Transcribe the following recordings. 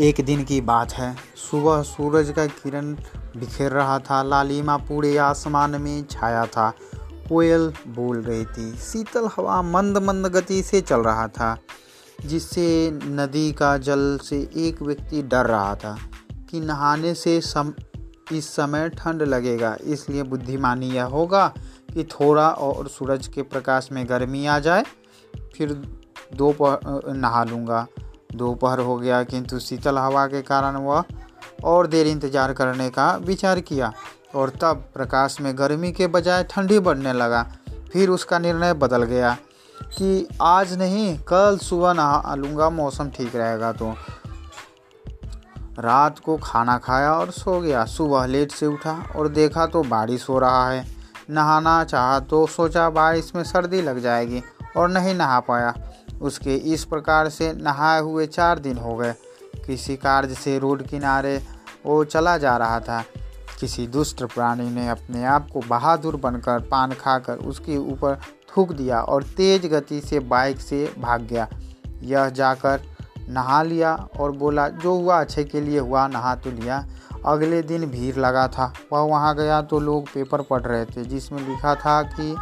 एक दिन की बात है। सुबह सूरज का किरण बिखेर रहा था, लालिमा पूरे आसमान में छाया था। कोयल बोल रही थी, शीतल हवा मंद मंद गति से चल रहा था, जिससे नदी का जल से एक व्यक्ति डर रहा था कि नहाने से सम, इस समय ठंड लगेगा। इसलिए बुद्धिमानी यह होगा कि थोड़ा और सूरज के प्रकाश में गर्मी आ जाए, फिर दोपहर नहा लूँगा। दोपहर हो गया, किंतु शीतल हवा के कारण वह और देर इंतज़ार करने का विचार किया और तब प्रकाश में गर्मी के बजाय ठंडी बढ़ने लगा। फिर उसका निर्णय बदल गया कि आज नहीं, कल सुबह नहा लूँगा, मौसम ठीक रहेगा तो। रात को खाना खाया और सो गया। सुबह लेट से उठा और देखा तो बारिश हो रहा है। नहाना चाहा तो सोचा, बारिश में सर्दी लग जाएगी और नहीं नहा पाया। उसके इस प्रकार से नहाए हुए चार दिन हो गए। किसी कार्य से रोड किनारे वो चला जा रहा था। किसी दुष्ट प्राणी ने अपने आप को बहादुर बनकर पान खाकर उसके ऊपर थूक दिया और तेज गति से बाइक से भाग गया। यह जाकर नहा लिया और बोला, जो हुआ अच्छे के लिए हुआ, नहा तो लिया। अगले दिन भीड़ लगा था। वह वहाँ गया तो लोग पेपर पढ़ रहे थे, जिसमें लिखा था कि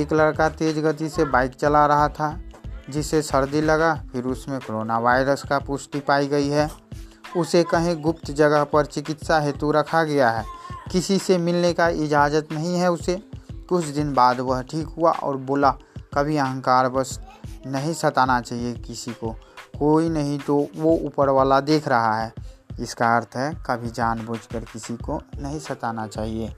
एक लड़का तेज गति से बाइक चला रहा था। जिसे सर्दी लगा, फिर उसमें कोरोना वायरस का पुष्टि पाई गई है। उसे कहीं गुप्त जगह पर चिकित्सा हेतु रखा गया है। किसी से मिलने का इजाज़त नहीं है उसे। कुछ दिन बाद वह ठीक हुआ और बोला, कभी अहंकार बस नहीं सताना चाहिए किसी को। कोई नहीं तो वो ऊपर वाला देख रहा है। इसका अर्थ है, कभी जानबूझकर किसी को नहीं सताना चाहिए।